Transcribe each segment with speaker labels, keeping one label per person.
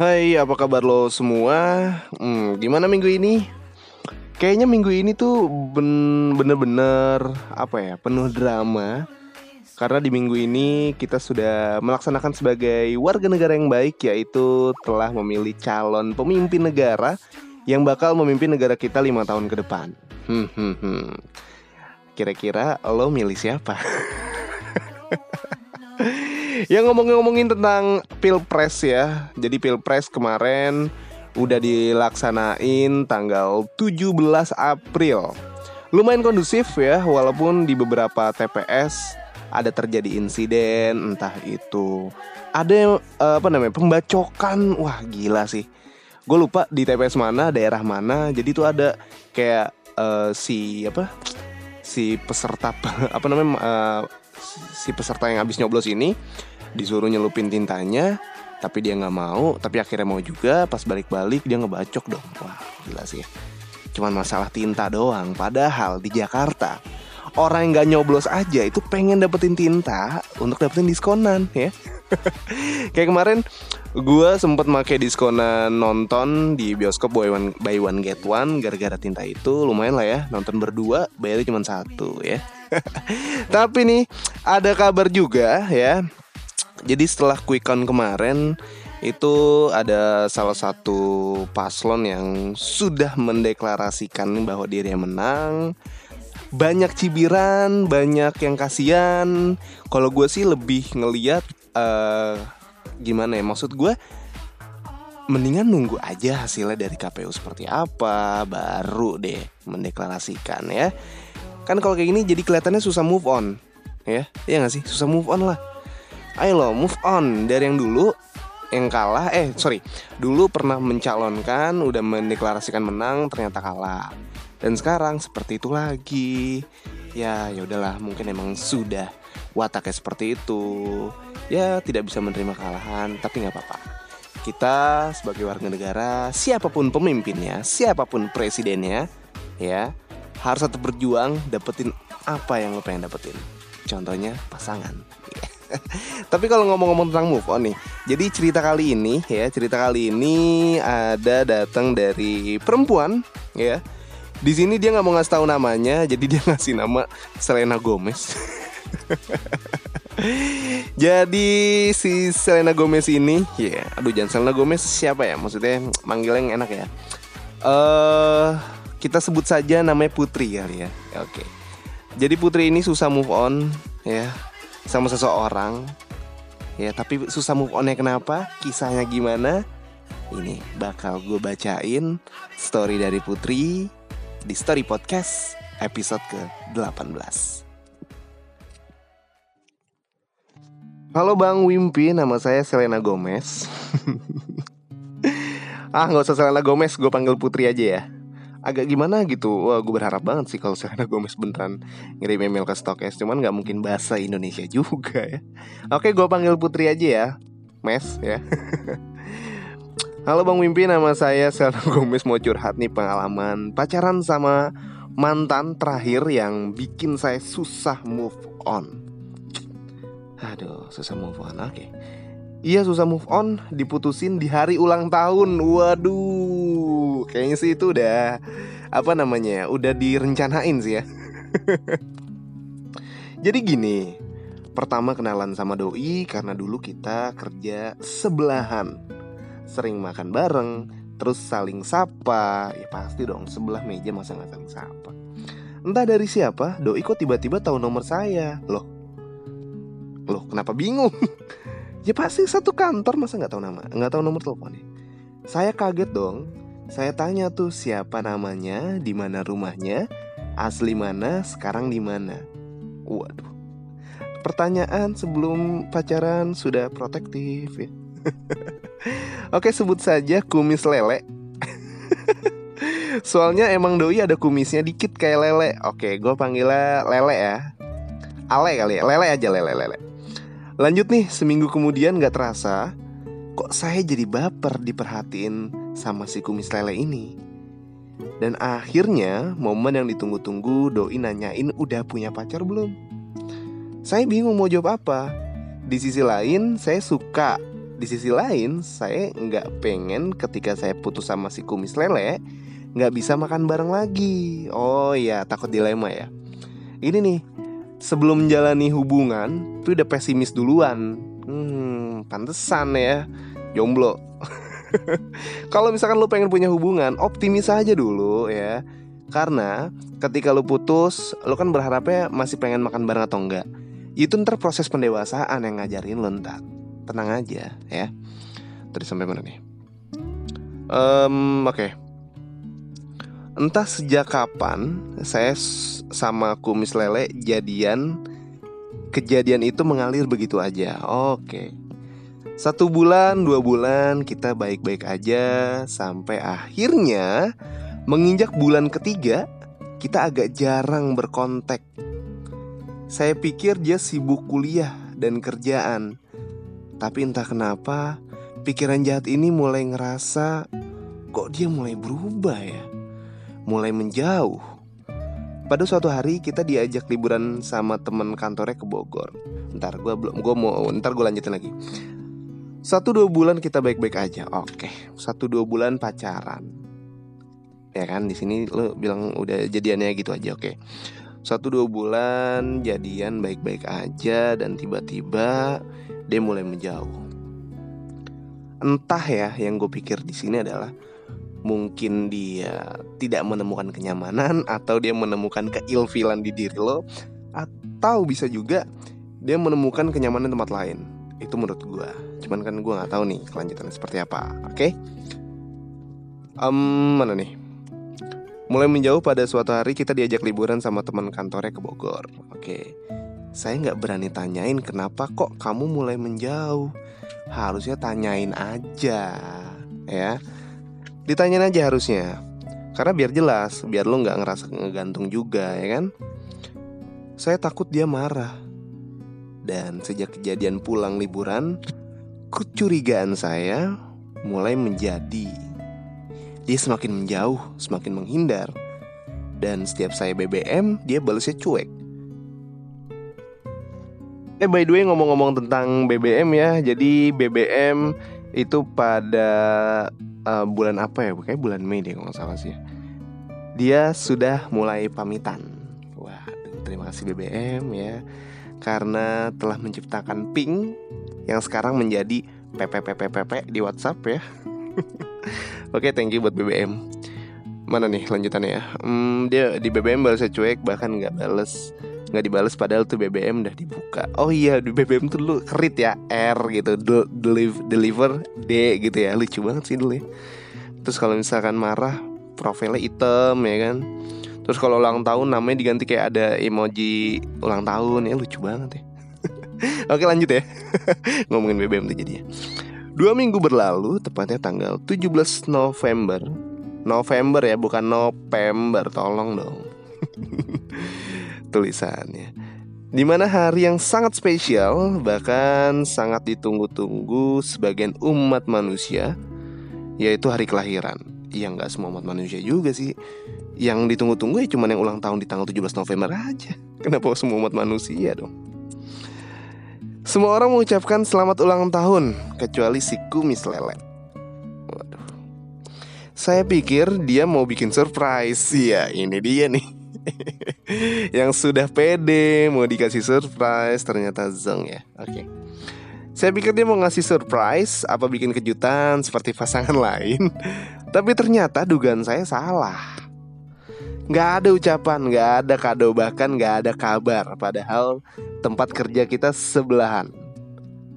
Speaker 1: Hai, apa kabar lo semua? Hmm, gimana minggu ini? Kayaknya minggu ini tuh ben- bener-bener apa ya penuh drama karena di minggu ini kita sudah melaksanakan sebagai warga negara yang baik yaitu telah memilih calon pemimpin negara yang bakal memimpin negara kita lima tahun ke depan. Hmm, hmm, hmm. Kira-kira lo milih siapa? yang ngomong-ngomongin tentang pilpres ya. Jadi pilpres kemarin udah dilaksanain tanggal 17 April. Lumayan kondusif ya, walaupun di beberapa TPS ada terjadi insiden, entah itu ada eh, apa namanya pembacokan, wah gila sih. Gue lupa di TPS mana, daerah mana. Jadi tuh ada kayak eh, si apa si peserta apa namanya eh, si peserta yang habis nyoblos ini disuruh nyelupin tintanya tapi dia nggak mau tapi akhirnya mau juga pas balik-balik dia ngebacok dong. Wah gila sih. Cuman masalah tinta doang padahal di Jakarta orang yang nggak nyoblos aja itu pengen dapetin tinta untuk dapetin diskonan ya. Kayak kemarin gue sempet make diskonan nonton di bioskop buy one, buy one get one gara-gara tinta itu lumayan lah ya nonton berdua bayarnya cuma satu ya. Tapi nih ada kabar juga ya jadi setelah quick count kemarin itu ada salah satu paslon yang sudah mendeklarasikan bahwa dirinya menang. Banyak cibiran, banyak yang kasihan. Kalau gue sih lebih ngeliat eh, gimana ya? Maksud gue mendingan nunggu aja hasilnya dari KPU seperti apa, baru deh mendeklarasikan ya. Kan kalau kayak gini jadi kelihatannya susah move on, ya? Iya gak sih? Susah move on lah ayo lo move on. Dari yang dulu yang kalah eh sorry. Dulu pernah mencalonkan udah mendeklarasikan menang ternyata kalah. Dan sekarang seperti itu lagi. Ya ya udahlah mungkin emang sudah wataknya seperti itu. Ya tidak bisa menerima kekalahan tapi nggak apa-apa. Kita sebagai warga negara siapa pun pemimpinnya siapa pun presidennya ya harus tetap berjuang dapetin apa yang lo pengen dapetin. Contohnya pasangan tapi kalau ngomong-ngomong tentang move on nih, jadi cerita kali ini ya cerita kali ini ada datang dari perempuan ya. Di sini dia nggak mau ngasih tahu namanya, jadi dia ngasih nama Selena Gomez. jadi si Selena Gomez ini, ya, yeah, aduh jangan Selena Gomez siapa ya? Maksudnya manggil yang enak ya. Eh, uh, kita sebut saja namanya Putri kali ya. Oke. Jadi Putri ini susah move on ya sama seseorang. Ya tapi susah move onnya kenapa? Kisahnya gimana? Ini bakal gue bacain story dari Putri di Story Podcast episode ke 18 Halo Bang Wimpi, nama saya Selena Gomez. Ah nggak usah Selena Gomez, gue panggil Putri aja ya agak gimana gitu. Wah gue berharap banget sih kalau Selena Gomez beneran ngirim email ke Stokes Cuman gak mungkin bahasa Indonesia juga ya. Oke gue panggil Putri aja ya. Mes ya. Halo Bang Mimpi nama saya Selena Gomez. Mau curhat nih pengalaman pacaran sama mantan terakhir yang bikin saya susah move on. Aduh susah move on. Oke Iya susah move on diputusin di hari ulang tahun. Waduh Kayaknya sih itu udah Apa namanya Udah direncanain sih ya. Jadi gini Pertama kenalan sama Doi Karena dulu kita kerja sebelahan. Sering makan bareng Terus saling sapa. Ya pasti dong sebelah meja masa gak saling sapa. Entah dari siapa Doi kok tiba-tiba tahu nomor saya. Loh Loh kenapa bingung Ya pasti satu kantor masa nggak tahu nama, nggak tahu nomor teleponnya. Saya kaget dong. Saya tanya tuh siapa namanya, di mana rumahnya, asli mana, sekarang di mana. Waduh. Pertanyaan sebelum pacaran sudah protektif ya. Oke sebut saja kumis lele. Soalnya emang doi ada kumisnya dikit kayak lele. Oke, gue panggilnya lele ya. Ale kali ya, lele aja lele lele. Lanjut nih, seminggu kemudian gak terasa Kok saya jadi baper diperhatiin sama si kumis lele ini Dan akhirnya momen yang ditunggu-tunggu Doi nanyain udah punya pacar belum Saya bingung mau jawab apa Di sisi lain saya suka di sisi lain saya nggak pengen ketika saya putus sama si kumis lele nggak bisa makan bareng lagi. Oh iya takut dilema ya. Ini nih sebelum menjalani hubungan tuh udah pesimis duluan. Hmm, pantesan ya jomblo. Kalau misalkan lo pengen punya hubungan, optimis aja dulu ya. Karena ketika lo putus, lo kan berharapnya masih pengen makan bareng atau enggak. Itu ntar proses pendewasaan yang ngajarin lo ntar. Tenang aja ya. Tadi sampai mana nih? Um, Oke. Okay. Entah sejak kapan saya sama kumis lele jadian. Kejadian itu mengalir begitu aja. Oke. Satu bulan, dua bulan kita baik-baik aja. Sampai akhirnya menginjak bulan ketiga Kita agak jarang berkontak. Saya pikir dia sibuk kuliah dan kerjaan. Tapi entah kenapa Pikiran jahat ini mulai ngerasa Kok dia mulai berubah ya Mulai menjauh pada suatu hari kita diajak liburan sama temen kantornya ke Bogor. Ntar gue belum, gue mau, ntar gue lanjutin lagi. Satu dua bulan kita baik-baik aja. Oke, satu dua bulan pacaran. Ya kan di sini lo bilang udah jadiannya gitu aja. Oke. Satu dua bulan jadian baik-baik aja dan tiba-tiba dia mulai menjauh. Entah ya yang gue pikir di sini adalah mungkin dia tidak menemukan kenyamanan atau dia menemukan keilfilan di diri lo atau bisa juga dia menemukan kenyamanan di tempat lain. Itu menurut gue cuman kan gue nggak tahu nih kelanjutannya seperti apa oke? Okay? um, mana nih? Mulai menjauh pada suatu hari kita diajak liburan sama teman kantornya ke Bogor oke? Okay. saya nggak berani tanyain kenapa kok kamu mulai menjauh. Harusnya tanyain aja ya ditanyain aja harusnya. Karena biar jelas biar lo nggak ngerasa ngegantung juga ya kan? Saya takut dia marah. Dan sejak kejadian pulang liburan, kecurigaan saya mulai menjadi. Dia semakin menjauh, semakin menghindar. Dan setiap saya BBM, dia balasnya cuek. Eh by the way ngomong-ngomong tentang BBM ya, jadi BBM itu pada uh, bulan apa ya? Kayak bulan Mei deh kalau salah sih. Dia sudah mulai pamitan. Wah, terima kasih BBM ya karena telah menciptakan ping yang sekarang menjadi PPPPPP di WhatsApp ya. Oke, okay, thank you buat BBM. Mana nih lanjutannya ya? Hmm, dia di BBM balasnya cuek bahkan nggak bales nggak dibales padahal tuh BBM udah dibuka. Oh iya di BBM tuh lu kerit ya R gitu, De deliver, deliver D gitu ya. Lucu banget sih dulu ya. Terus kalau misalkan marah profilnya hitam ya kan? Terus kalau ulang tahun namanya diganti kayak ada emoji ulang tahun ya lucu banget ya. Oke lanjut ya. Ngomongin BBM tuh jadinya. Dua minggu berlalu Tepatnya tanggal 17 November. November ya bukan November Tolong dong Tulisannya Di mana hari yang sangat spesial Bahkan sangat ditunggu-tunggu Sebagian umat manusia Yaitu hari kelahiran Ya nggak semua umat manusia juga sih yang ditunggu-tunggu ya cuma yang ulang tahun di tanggal 17 November aja. Kenapa semua umat manusia dong? Semua orang mengucapkan selamat ulang tahun kecuali si kumis lele. Waduh. Saya pikir dia mau bikin surprise. Ya, ini dia nih. yang sudah pede mau dikasih surprise ternyata zong ya. Oke. Okay. Saya pikir dia mau ngasih surprise apa bikin kejutan seperti pasangan lain. Tapi ternyata dugaan saya salah. Gak ada ucapan, gak ada kado, bahkan gak ada kabar Padahal tempat kerja kita sebelahan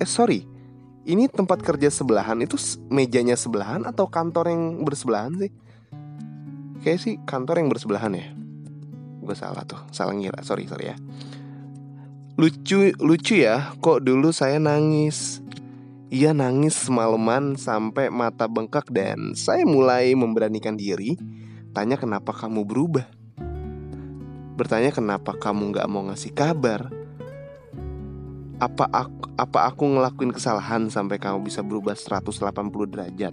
Speaker 1: Eh sorry, ini tempat kerja sebelahan itu mejanya sebelahan atau kantor yang bersebelahan sih? Kayak sih kantor yang bersebelahan ya Gue salah tuh, salah ngira, sorry sorry ya. Lucu, lucu ya, kok dulu saya nangis. Ia nangis semalaman sampai mata bengkak dan saya mulai memberanikan diri Tanya kenapa kamu berubah. Bertanya kenapa kamu gak mau ngasih kabar. Apa aku, apa aku ngelakuin kesalahan sampai kamu bisa berubah 180 derajat?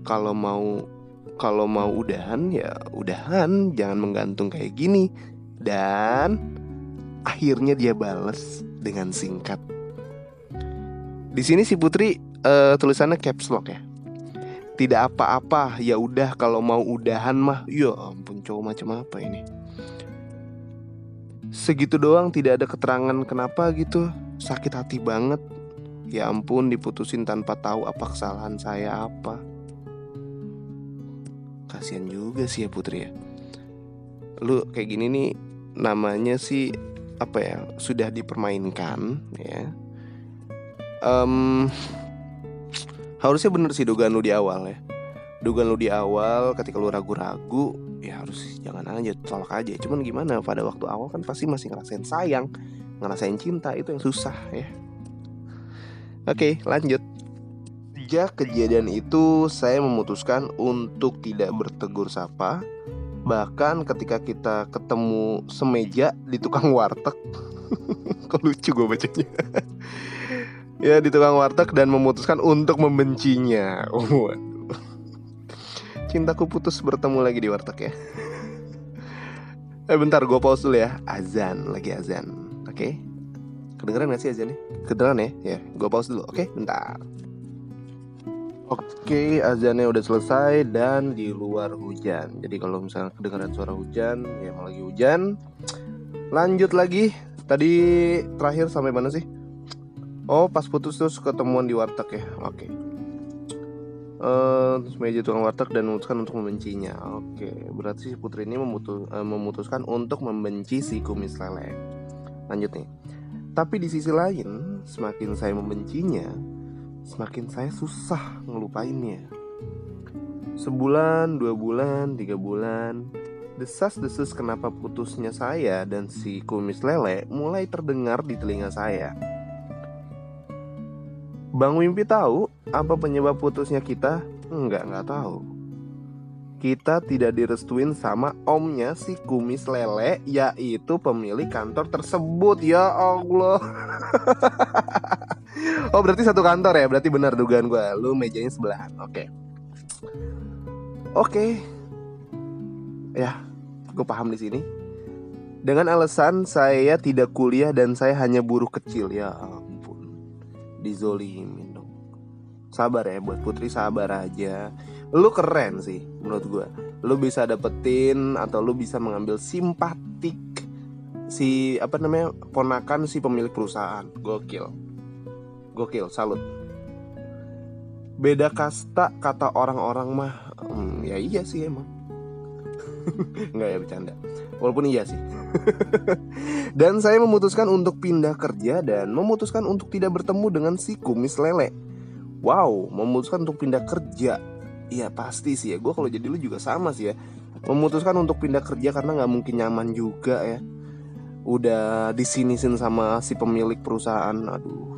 Speaker 1: Kalau mau kalau mau udahan ya udahan Jangan menggantung kayak gini Dan akhirnya dia bales dengan singkat Di sini si Putri uh, tulisannya caps lock ya. Tidak apa-apa, ya udah kalau mau udahan mah. Ya ampun cowok macam apa ini? Segitu doang tidak ada keterangan kenapa gitu. Sakit hati banget. Ya ampun diputusin tanpa tahu apa kesalahan saya apa. Kasihan juga sih ya Putri ya. Lu kayak gini nih namanya sih apa ya sudah dipermainkan ya. Um, harusnya bener sih dugaan lu di awal ya dugaan lu di awal ketika lu ragu-ragu ya harus jangan aja tolak aja cuman gimana pada waktu awal kan pasti masih ngerasain sayang ngerasain cinta itu yang susah ya oke lanjut sejak kejadian itu saya memutuskan untuk tidak bertegur sapa bahkan ketika kita ketemu semeja di tukang warteg kok lucu gue bacanya ya di tukang warteg dan memutuskan untuk membencinya. Cintaku putus bertemu lagi di warteg ya. eh bentar gue pause dulu ya. Azan lagi azan. Oke. Okay? Kedengeran gak sih azannya? Kedengeran ya? Ya, gue pause dulu. Oke, okay? bentar. Oke, azannya udah selesai dan di luar hujan. Jadi kalau misalnya kedengaran suara hujan, ya emang lagi hujan. Lanjut lagi. Tadi terakhir sampai mana sih? Oh pas putus terus ketemuan di warteg ya Oke uh, Terus meja tukang warteg dan memutuskan untuk membencinya Oke. Berarti si putri ini memutus, uh, memutuskan untuk membenci si kumis lele Lanjut nih Tapi di sisi lain Semakin saya membencinya Semakin saya susah ngelupainnya Sebulan, dua bulan, tiga bulan Desas-desus kenapa putusnya saya dan si kumis lele mulai terdengar di telinga saya Bang Wimpi tahu apa penyebab putusnya kita? Enggak, enggak tahu. Kita tidak direstuin sama omnya si kumis lele yaitu pemilik kantor tersebut ya Allah. oh berarti satu kantor ya? Berarti benar dugaan gue. Lu mejanya sebelahan. Oke. Okay. Oke. Okay. Ya, gue paham di sini. Dengan alasan saya tidak kuliah dan saya hanya buruh kecil ya dizolimin dong sabar ya buat putri sabar aja lu keren sih menurut gue lu bisa dapetin atau lu bisa mengambil simpatik si apa namanya ponakan si pemilik perusahaan gokil gokil salut. Beda kasta kata orang-orang mah. Hmm, ya iya sih emang. Nggak ya bercanda. Walaupun iya sih. Dan saya memutuskan untuk pindah kerja Dan memutuskan untuk tidak bertemu dengan si kumis lele. Wow, memutuskan untuk pindah kerja. Iya pasti sih ya. Gue kalau jadi lu juga sama sih ya. Memutuskan untuk pindah kerja karena nggak mungkin nyaman juga ya. Udah disinisin sama si pemilik perusahaan. Aduh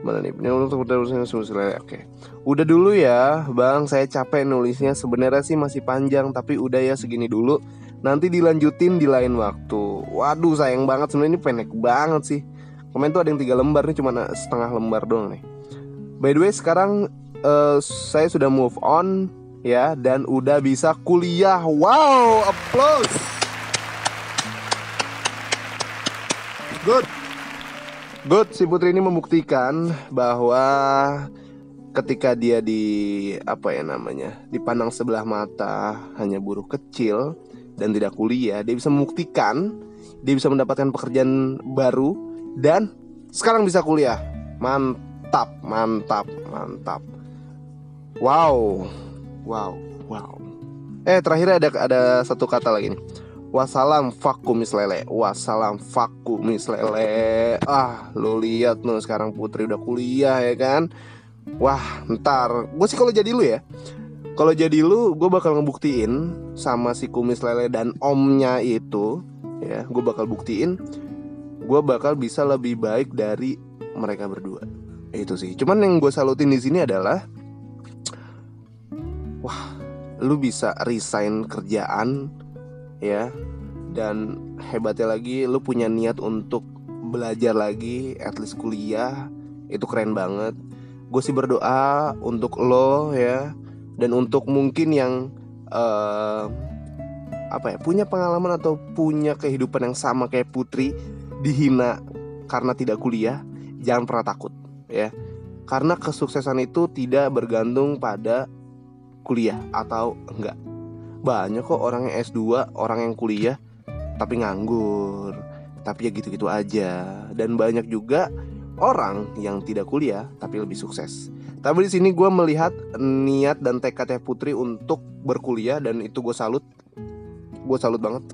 Speaker 1: Mana nih? Ini untuk terusnya Oke. Udah dulu ya, Bang. Saya capek nulisnya. Sebenarnya sih masih panjang, tapi udah ya segini dulu. Nanti dilanjutin di lain waktu. Waduh, sayang banget sebenarnya ini pendek banget sih. Komen tuh ada yang tiga lembar nih, cuma setengah lembar doang nih. By the way, sekarang uh, saya sudah move on ya dan udah bisa kuliah. Wow, applause. Good. Good, si Putri ini membuktikan bahwa ketika dia di apa ya namanya dipandang sebelah mata hanya buruh kecil dan tidak kuliah, dia bisa membuktikan dia bisa mendapatkan pekerjaan baru dan sekarang bisa kuliah. Mantap, mantap, mantap. Wow. Wow, wow. Eh, terakhir ada ada satu kata lagi nih. Wassalam mis lele Wassalam mis lele Ah lo lihat lo sekarang Putri udah kuliah ya kan Wah ntar Gue sih kalau jadi lu ya kalau jadi lu, gue bakal ngebuktiin sama si kumis lele dan omnya itu, ya, gue bakal buktiin, gue bakal bisa lebih baik dari mereka berdua. Itu sih. Cuman yang gue salutin di sini adalah, wah, lu bisa resign kerjaan, ya, dan hebatnya lagi, lu punya niat untuk belajar lagi, at least kuliah, itu keren banget. Gue sih berdoa untuk lo ya. Dan untuk mungkin yang uh, apa ya punya pengalaman atau punya kehidupan yang sama kayak Putri dihina karena tidak kuliah jangan pernah takut ya. Karena kesuksesan itu tidak bergantung pada kuliah atau enggak banyak kok orang yang S2 orang yang kuliah tapi nganggur. Tapi ya gitu-gitu aja. Dan banyak juga orang yang tidak kuliah tapi lebih sukses. Tapi di sini gue melihat niat dan tekadnya Putri untuk berkuliah dan itu gue salut. Gue salut banget.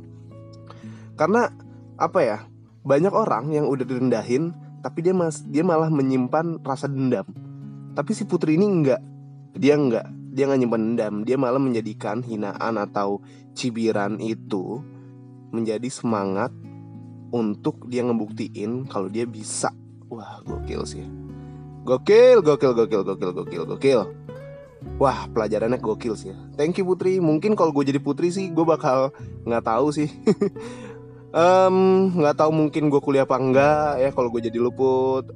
Speaker 1: Karena apa ya banyak orang yang udah direndahin tapi dia mas dia malah menyimpan rasa dendam. Tapi si Putri ini enggak dia enggak dia nggak nyimpan dendam dia malah menjadikan hinaan atau cibiran itu menjadi semangat untuk dia ngebuktiin kalau dia bisa. Wah gokil sih. Gokil gokil gokil gokil gokil gokil. Wah pelajarannya gokil sih. Thank you Putri. Mungkin kalau gue jadi Putri sih gue bakal nggak tahu sih. Nggak um, tahu mungkin gue kuliah apa enggak ya kalau gue jadi luput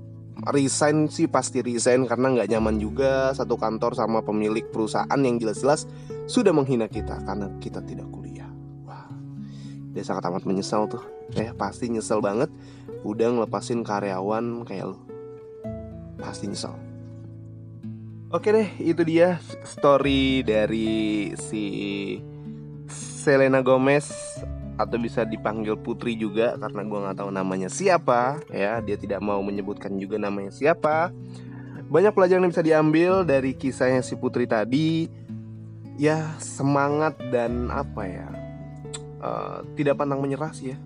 Speaker 1: resign sih pasti resign karena nggak nyaman juga satu kantor sama pemilik perusahaan yang jelas-jelas sudah menghina kita karena kita tidak kuliah. Wah dia sangat amat menyesal tuh. Eh pasti nyesel banget. Udah ngelepasin karyawan kayak lo pasti nyesel. Oke deh, itu dia story dari si Selena Gomez atau bisa dipanggil Putri juga karena gue nggak tahu namanya siapa ya dia tidak mau menyebutkan juga namanya siapa banyak pelajaran yang bisa diambil dari kisahnya si Putri tadi ya semangat dan apa ya uh, tidak pantang menyerah sih ya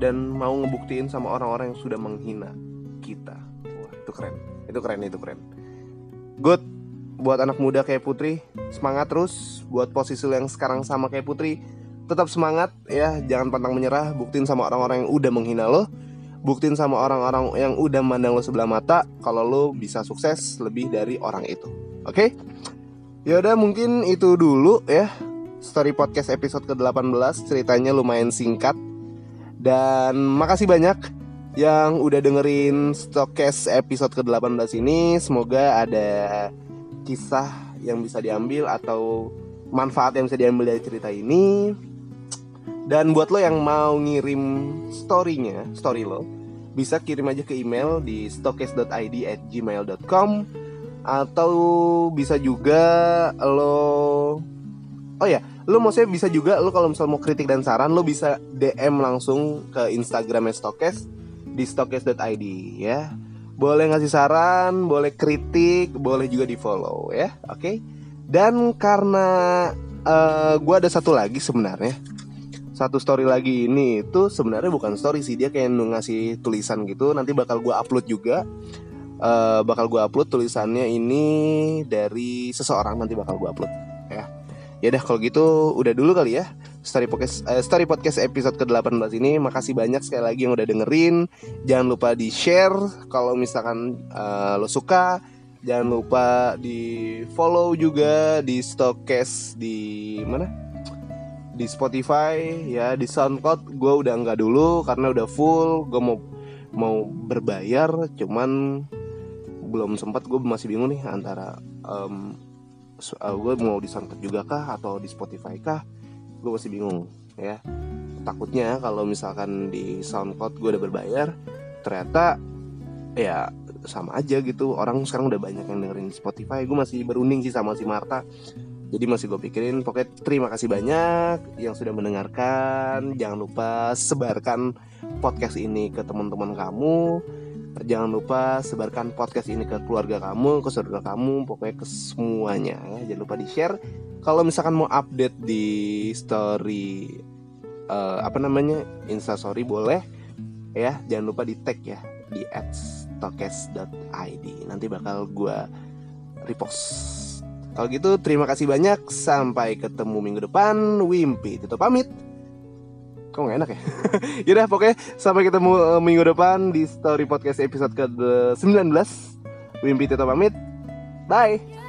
Speaker 1: dan mau ngebuktiin sama orang-orang yang sudah menghina kita. Wah, itu keren. Itu keren, itu keren. Good buat anak muda kayak Putri, semangat terus buat posisi yang sekarang sama kayak Putri. Tetap semangat ya, jangan pantang menyerah, buktiin sama orang-orang yang udah menghina lo. Buktiin sama orang-orang yang udah mandang lo sebelah mata kalau lo bisa sukses lebih dari orang itu. Oke? Okay? Yaudah mungkin itu dulu ya Story podcast episode ke-18 Ceritanya lumayan singkat dan makasih banyak yang udah dengerin Stokes episode ke-18 ini Semoga ada kisah yang bisa diambil atau manfaat yang bisa diambil dari cerita ini Dan buat lo yang mau ngirim storynya, story lo Bisa kirim aja ke email di stokes.id at gmail.com Atau bisa juga lo Oh ya, lo maksudnya bisa juga lo kalau misal mau kritik dan saran lo bisa DM langsung ke Instagram Stokes di stokes.id ya. Boleh ngasih saran, boleh kritik, boleh juga di follow ya. Oke. Okay? Dan karena uh, eh, gue ada satu lagi sebenarnya satu story lagi ini itu sebenarnya bukan story sih. Dia kayak ngasih tulisan gitu. Nanti bakal gue upload juga. Uh, bakal gue upload tulisannya ini dari seseorang. Nanti bakal gue upload Ya. Udah kalau gitu udah dulu kali ya Story podcast uh, Story podcast episode ke-18 ini. Makasih banyak sekali lagi yang udah dengerin. Jangan lupa di-share kalau misalkan uh, lo suka. Jangan lupa di follow juga di Stokes di mana? Di Spotify ya di SoundCloud gue udah nggak dulu karena udah full gue mau mau berbayar cuman belum sempat gue masih bingung nih antara um, uh, gue mau di SoundCloud juga kah atau di Spotify kah gue masih bingung ya. Takutnya kalau misalkan di SoundCloud gue udah berbayar ternyata ya sama aja gitu. Orang sekarang udah banyak yang dengerin Spotify gue masih berunding sih sama si Marta jadi masih gue pikirin pokoknya terima kasih banyak yang sudah mendengarkan jangan lupa sebarkan podcast ini ke teman-teman kamu Jangan lupa sebarkan podcast ini ke keluarga kamu, ke saudara kamu, pokoknya ke semuanya ya. Jangan lupa di-share. Kalau misalkan mau update di story uh, apa namanya? Insta story boleh ya. Jangan lupa di tag ya di @stokes.id. Nanti bakal gua repost. Kalau gitu terima kasih banyak. Sampai ketemu minggu depan. Wimpi tutup pamit. Kok gak enak ya? Yaudah pokoknya sampai ketemu uh, minggu depan di Story Podcast episode ke-19 Wimpi Tito pamit Bye